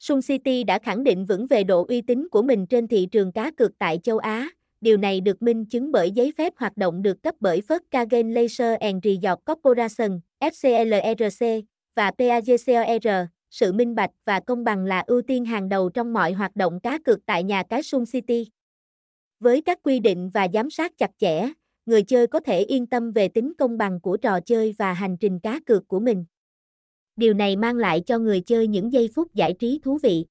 Sun City đã khẳng định vững về độ uy tín của mình trên thị trường cá cược tại châu Á. Điều này được minh chứng bởi giấy phép hoạt động được cấp bởi Volkswagen Laser and Resort Corporation, FCLRC, và PAGCOR. Sự minh bạch và công bằng là ưu tiên hàng đầu trong mọi hoạt động cá cược tại nhà cái Sun City. Với các quy định và giám sát chặt chẽ, người chơi có thể yên tâm về tính công bằng của trò chơi và hành trình cá cược của mình. Điều này mang lại cho người chơi những giây phút giải trí thú vị.